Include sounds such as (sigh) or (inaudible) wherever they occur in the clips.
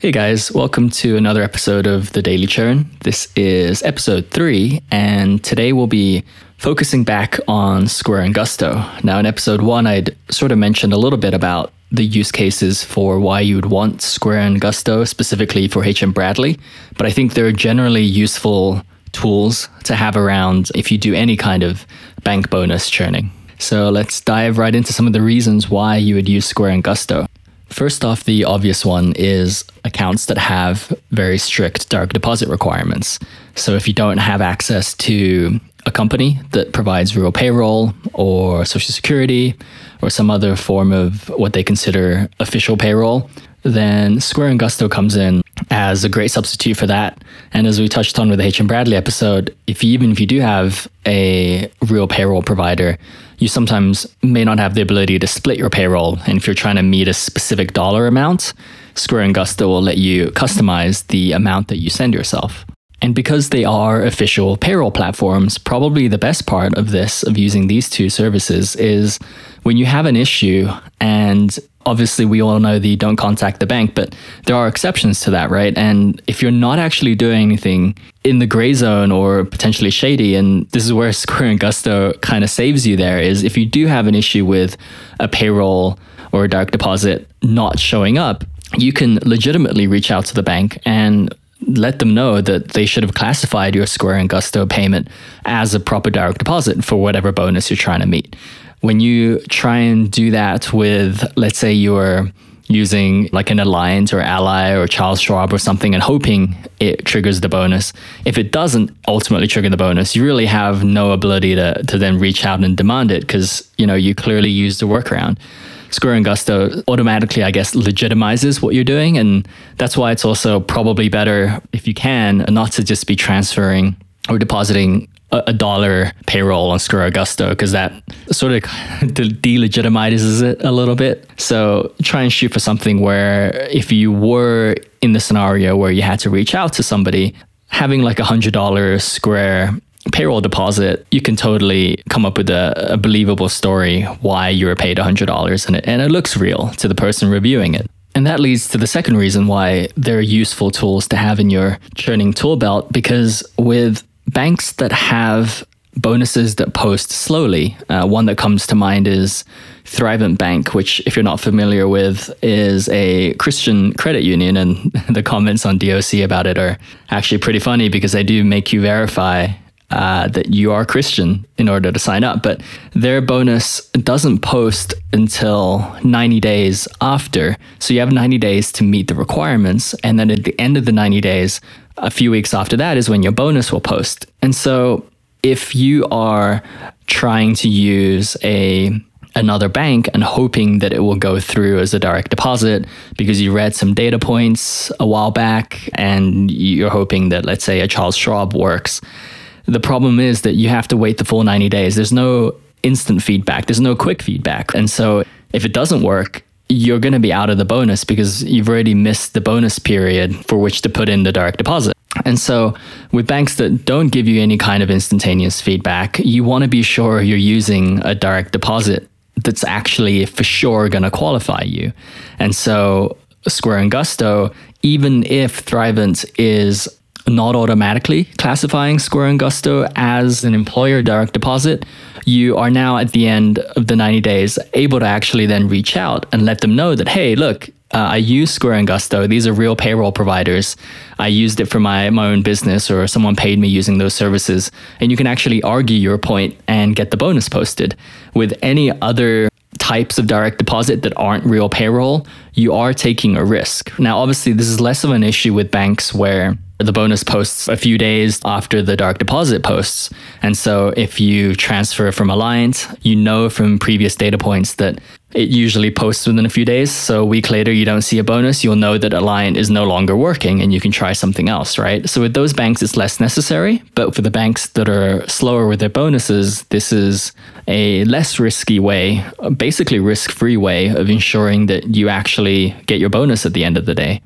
Hey guys, welcome to another episode of The Daily Churn. This is episode three, and today we'll be focusing back on Square and Gusto. Now, in episode one, I'd sort of mentioned a little bit about the use cases for why you would want Square and Gusto, specifically for HM Bradley, but I think they're generally useful tools to have around if you do any kind of bank bonus churning. So let's dive right into some of the reasons why you would use Square and Gusto. First off, the obvious one is accounts that have very strict direct deposit requirements. So if you don't have access to a company that provides real payroll or social security or some other form of what they consider official payroll, then Square and Gusto comes in as a great substitute for that. And as we touched on with the H and Bradley episode, if you, even if you do have a real payroll provider, you sometimes may not have the ability to split your payroll. And if you're trying to meet a specific dollar amount, Square and Gusto will let you customize the amount that you send yourself. And because they are official payroll platforms, probably the best part of this, of using these two services, is when you have an issue and obviously we all know the don't contact the bank, but there are exceptions to that, right? And if you're not actually doing anything in the gray zone or potentially shady, and this is where (laughs) Square and Gusto kind of saves you there, is if you do have an issue with a payroll or a direct deposit not showing up, you can legitimately reach out to the bank and let them know that they should have classified your Square and Gusto payment as a proper direct deposit for whatever bonus you're trying to meet when you try and do that with, let's say you're using like an Alliant or Ally or Charles Schwab or something and hoping it triggers the bonus. If it doesn't ultimately trigger the bonus, you really have no ability to, to then reach out and demand it because, you know, you clearly used the workaround. Square and Gusto automatically, I guess, legitimizes what you're doing. And that's why it's also probably better, if you can, not to just be transferring or depositing a, dollar payroll on Square Gusto because that sort of (laughs) delegitimizes it a little bit. So try and shoot for something where if you were in the scenario where you had to reach out to somebody, having like a hundred dollar Square payroll deposit, you can totally come up with a, a believable story why you were paid a $100 and it, and it looks real to the person reviewing it. And that leads to the second reason why they're useful tools to have in your churning tool belt because with banks that have bonuses that post slowly. Uh, one that comes to mind is Thrivent Bank, which, if you're not familiar with, is a Christian credit union. And (laughs) the comments on DOC about it are actually pretty funny because they do make you verify uh, that you are Christian in order to sign up. But their bonus doesn't post until 90 days after. So you have 90 days to meet the requirements. And then at the end of the 90 days, a few weeks after that is when your bonus will post. And so if you are trying to use a another bank and hoping that it will go through as a direct deposit because you read some data points a while back and you're hoping that let's say a Charles Schwab works the problem is that you have to wait the full 90 days. There's no instant feedback, there's no quick feedback. And so if it doesn't work, you're going to be out of the bonus because you've already missed the bonus period for which to put in the direct deposit. And so, with banks that don't give you any kind of instantaneous feedback, you want to be sure you're using a direct deposit that's actually for sure going to qualify you. And so, Square and Gusto, even if Thrivent is not automatically classifying Square and Gusto as an employer direct deposit, you are now at the end of the 90 days able to actually then reach out and let them know that, hey, look, uh, I use Square and Gusto. These are real payroll providers. I used it for my, my own business or someone paid me using those services. And you can actually argue your point and get the bonus posted. With any other types of direct deposit that aren't real payroll, you are taking a risk. Now, obviously, this is less of an issue with banks where the bonus posts a few days after the direct deposit posts. And so if you transfer from Alliant, you know from previous data points that it usually posts within a few days. So a week later, you don't see a bonus, you'll know that Alliant is no longer working and you can try something else, right? So with those banks, it's less necessary. But for the banks that are slower with their bonuses, this is a less risky way, basically risk free way of ensuring that you actually get your bonus at the end of the day.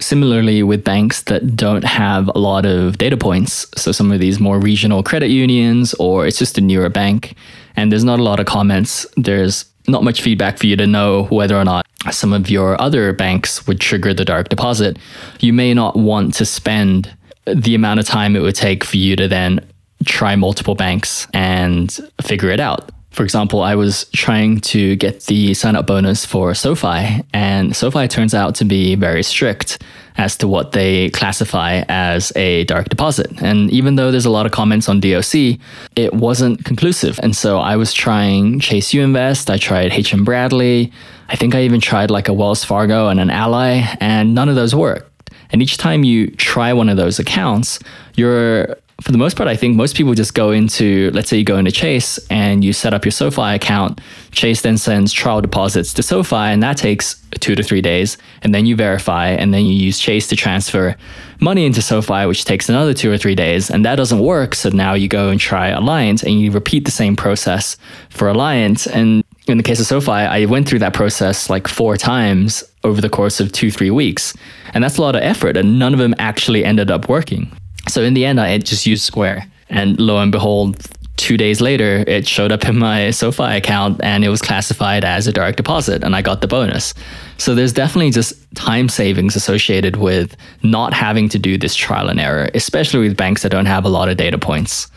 Similarly, with banks that don't have a lot of data points, so some of these more regional credit unions, or it's just a newer bank, and there's not a lot of comments, there's not much feedback for you to know whether or not some of your other banks would trigger the direct deposit, you may not want to spend the amount of time it would take for you to then try multiple banks and figure it out. For example, I was trying to get the sign up bonus for SoFi, and SoFi turns out to be very strict as to what they classify as a direct deposit. And even though there's a lot of comments on DOC, it wasn't conclusive. And so I was trying Chase You Invest, I tried HM Bradley, I think I even tried like a Wells Fargo and an Ally, and none of those worked. And each time you try one of those accounts, you're for the most part, I think most people just go into, let's say you go into Chase and you set up your SoFi account. Chase then sends trial deposits to SoFi, and that takes two to three days. And then you verify, and then you use Chase to transfer money into SoFi, which takes another two or three days. And that doesn't work. So now you go and try Alliant and you repeat the same process for Alliant. And in the case of SoFi, I went through that process like four times over the course of two, three weeks. And that's a lot of effort, and none of them actually ended up working. So in the end, I just used Square. And lo and behold, two days later, it showed up in my SoFi account and it was classified as a direct deposit, and I got the bonus. So there's definitely just time savings associated with not having to do this trial and error, especially with banks that don't have a lot of data points.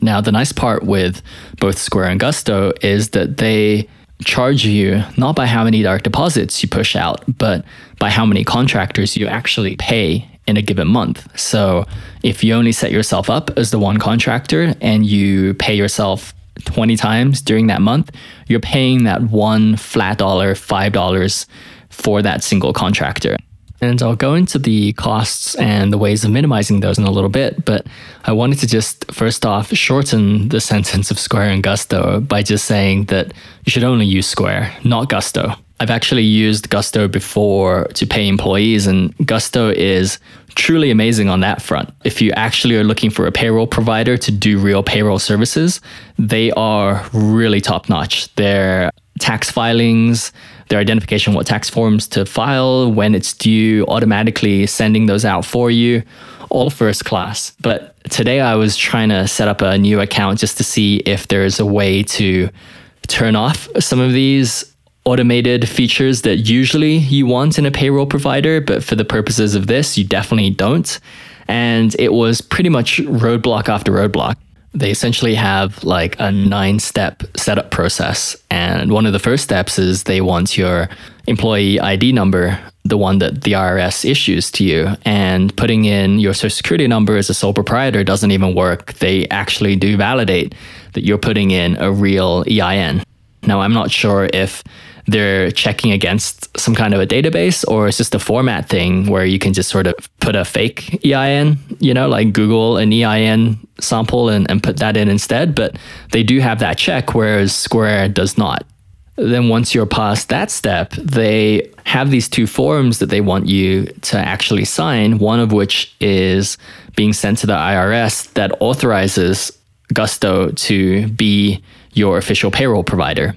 Now, the nice part with both Square and Gusto is that they charge you not by how many direct deposits you push out, but by how many contractors you actually pay in a given month. So if you only set yourself up as the one contractor and you pay yourself 20 times during that month, you're paying that one flat dollar, $5 for that single contractor. And I'll go into the costs and the ways of minimizing those in a little bit, but I wanted to just first off shorten the (laughs) sentence of Square and Gusto by just saying that you should only use Square, not Gusto. I've actually used Gusto before to pay employees, and Gusto is truly amazing on that front. If you actually are looking for a payroll provider to do real payroll services, they are really top notch. Their tax filings, their identification what tax forms to file, when it's due, automatically sending those out for you, all first class. But today I was trying to set up a new account just to see if there's a way to turn off some of these automated features that usually you want in a payroll provider, but for the purposes of this, you definitely don't. And it was pretty much roadblock after roadblock. They essentially have like a nine step setup process. And one of the first steps is they want your employee ID number, the one that the IRS issues to you. And putting in your social security number as a sole proprietor doesn't even work. They actually do validate that you're putting in a real EIN. Now, I'm not sure if they're checking against some kind of a database or it's just a format thing where you can just sort of put a fake EIN, you know, like Google an EIN sample and, and put that in instead. But they do have that check, whereas Square does not. Then once you're past that step, they have these two forms that they want you to actually sign, one of which is being sent to the IRS that authorizes Gusto to be your official payroll provider.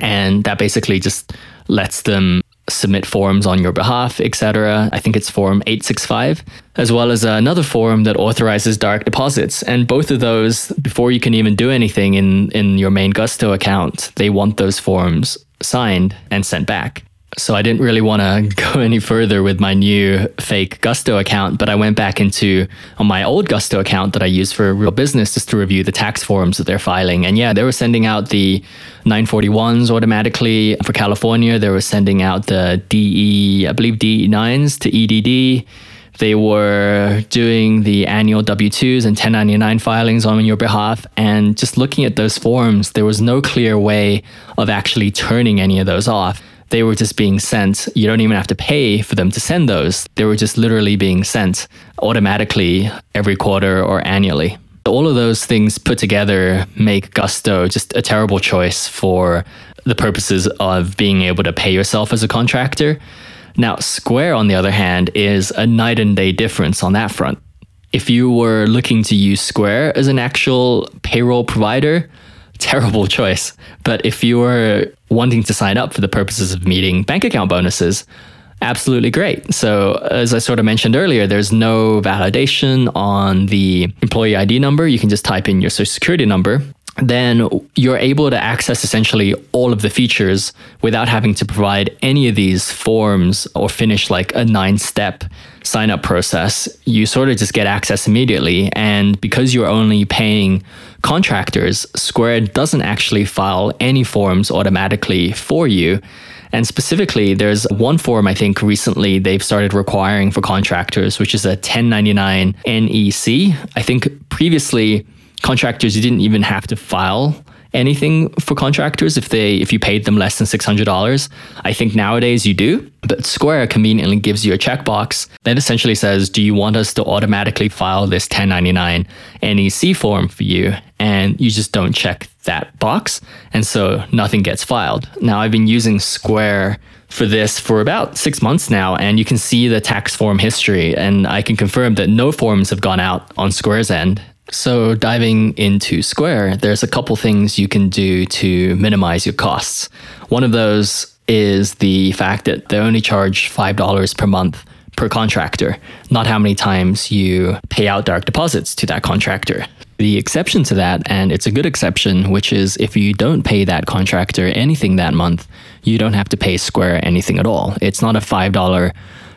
And that basically just lets them submit forms on your behalf, etc. I think it's form 865, as well as another form that authorizes direct deposits. And both of those, before you can even do anything in, in your main Gusto account, they want those forms signed and sent back. So I didn't really want to (laughs) go any further with my new fake Gusto account, but I went back into on my old Gusto account that I use for real business just to review the tax forms that they're filing. And yeah, they were sending out the 941s automatically for California. They were sending out the DE, I believe DE9s to EDD. They were doing the annual W 2s and 1099 filings on your behalf. And just looking at those forms, there was no clear way of actually turning any of those off they were just being sent. You don't even have to pay for them to send those. They were just literally being sent automatically every quarter or annually. All of those things put together make Gusto just a terrible choice for the purposes of being able to pay yourself as a contractor. Now, Square, on the other hand, is a night and day difference on that front. If you were looking to use Square as an actual payroll provider, terrible (laughs) choice. But if you're wanting to sign up for the purposes of meeting bank account bonuses, absolutely great. So, as I sort of mentioned earlier, there's no validation on the employee ID number. You can just type in your social security number. then you're able to access essentially all of the features without having to provide any of these forms or finish like a nine step sign up process. You sort of just get access immediately. And because you're only paying contractors, Square doesn't actually file any forms automatically for you. And specifically, there's one form I think recently they've started requiring for contractors, which is a 1099 NEC. I think previously, contractors didn't even have to file anything for contractors if they if you paid them less than $600 i think nowadays you do but square conveniently gives you a checkbox that essentially says do you want us to automatically file this 1099 nec form for you and you just don't check that box and so nothing gets filed now i've been using square for this for about six months now, and you can see the tax form history. And I can confirm that no forms have gone out on Square's end. So, diving into Square, there's a couple things you can do to minimize your costs. One of those is the fact that they only charge $5 per month per contractor, not how many times you pay out direct deposits to that contractor. The exception to that, and it's a good exception, which is if you don't pay that contractor anything that month, you don't have to pay Square anything at all. It's not a $5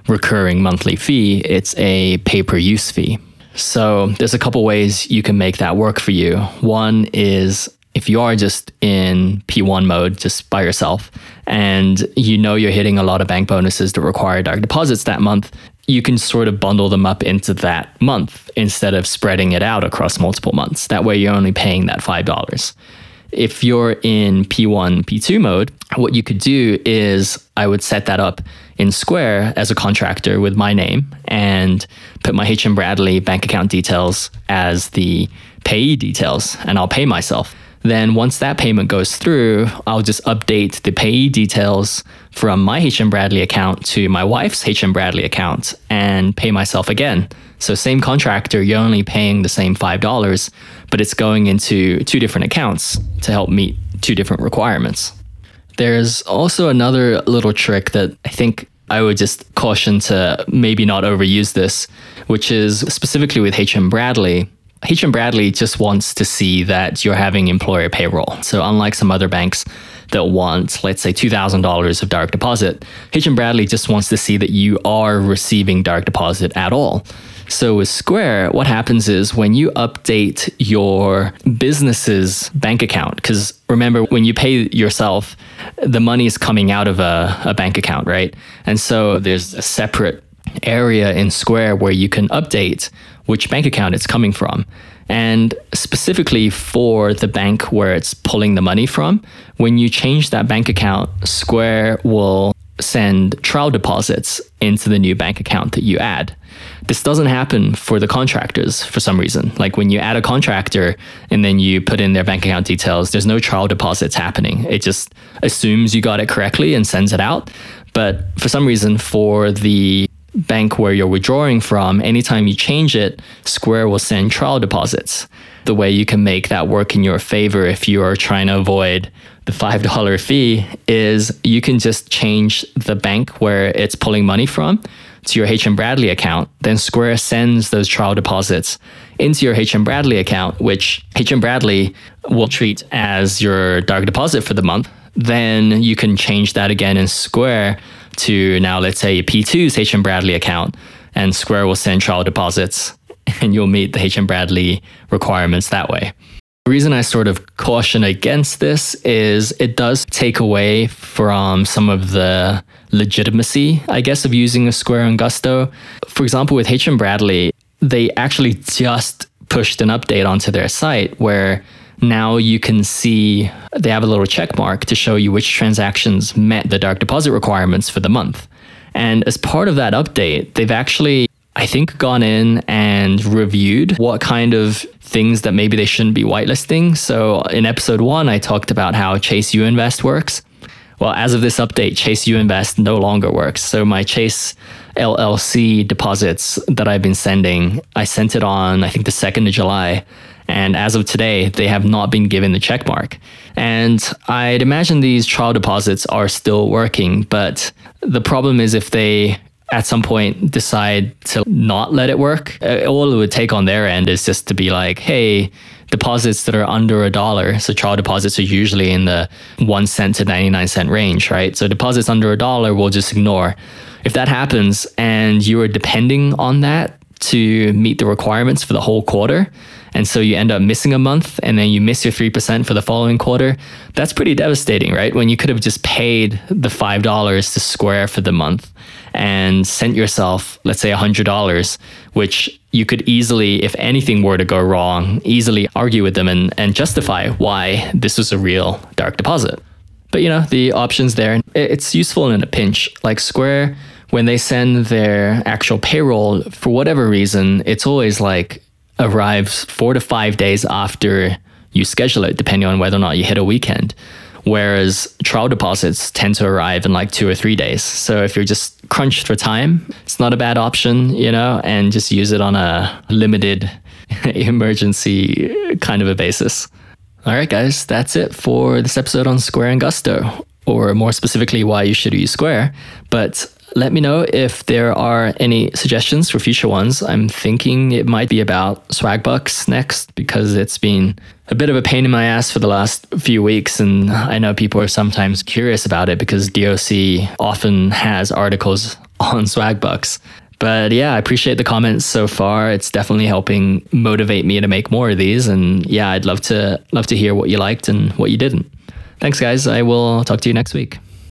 recurring monthly fee, it's a pay per use fee. So there's a couple ways you can make that work for you. One is if you are just in P1 mode, just by yourself, and you know you're hitting a lot of bank bonuses that require direct deposits that month, you can sort of bundle them up into that month instead of spreading it out across multiple months. That way you're only paying that $5. If you're in P1, P2 mode, what you could do is I would set that up in Square as a contractor with my name and put my HM Bradley bank account details as the payee details, and I'll pay myself. Then once that payment goes through, I'll just update the payee details from my HM Bradley account to my wife's HM Bradley account and pay myself again. So same contractor, you're only paying the same $5, but it's going into two different accounts to help meet two different requirements. There's also another little trick that I think I would just caution to maybe not overuse this, which is specifically with HM Bradley. HM Bradley just wants to see that you're having employer payroll. So unlike some other banks that want, let's say, $2,000 of direct deposit, HM Bradley just wants to see that you are receiving direct deposit at all. So with Square, what happens is when you update your business's bank account, because remember, when you pay yourself, the money is coming out of a, a bank account, right? And so there's a separate area in Square where you can update which bank account it's coming from. And specifically for the bank where it's pulling the money from, when you change that bank account, Square will send trial deposits into the new bank account that you add. This doesn't happen for the contractors for some reason. Like when you add a contractor and then you put in their bank account details, there's no trial deposits happening. It just assumes you got it correctly and sends it out. But for some reason, for the bank where you're withdrawing from, anytime you change it, Square will send trial deposits. The way you can make that work in your favor if you are trying to avoid the $5 fee is you can just change the bank where it's pulling money from to your HM Bradley account, then Square sends those trial deposits into your HM Bradley account, which HM Bradley will treat as your direct deposit for the month. Then you can change that again in Square to now, let's say P2's HM Bradley account, and Square will send trial deposits, (laughs) and you'll meet the HM Bradley requirements that way. The reason I sort of caution against this is it does take away from some of the legitimacy, I guess, of using a Square on Gusto. For example, with HM Bradley, they actually just pushed an update onto their site where now you can see they have a little check mark to show you which transactions met the direct deposit requirements for the month. And as part of that update, they've actually, I think, gone in and reviewed what kind of things that maybe they shouldn't be whitelisting. So in episode one, I talked about how Chase You Invest works. Well, as of this update, Chase You Invest no longer works. So my Chase LLC deposits that I've been sending, I sent it on, I think, the 2nd of July. And as of today, they have not been given the check mark. And I'd imagine these trial deposits are still working, but the problem is if they at some point decide to not let it work, uh, all it would take on their end is just to be like, hey, deposits that are under a dollar. So trial deposits are usually in the one cent to 99 cent range, right? So deposits under a dollar we'll just ignore. If that happens and you are depending on that to meet the requirements for the whole quarter, and so you end up missing a month and then you miss your 3% for the following quarter, that's pretty devastating, right? When you could have just paid the $5 to Square for the month and sent yourself, let's say, $100, which you could easily, if anything were to go wrong, easily argue with them and, and justify why this was a real direct deposit. But you know, the options there, it's useful in a pinch. Like Square, when they send their actual payroll, for whatever reason, it's always like arrives four to five days after you schedule it, depending on whether or not you hit a weekend. Whereas trial deposits tend to arrive in like two or three days. So if you're just crunched for time, it's not a bad option, you know, and just use it on a limited (laughs) emergency kind of a basis. All right, guys, that's it for this episode on Square and Gusto, or more specifically, why you should use Square. But let me know if there are any suggestions for future ones. I'm thinking it might be about Swagbucks next because it's been a bit of a pain in my ass for the last few weeks. And I know people are sometimes curious about it because DOC often has articles (laughs) on Swagbucks. But yeah, I appreciate the comments so far. It's definitely helping motivate me to make more of these. And yeah, I'd love to love to hear what you liked and what you didn't. Thanks guys. I will talk to you next week.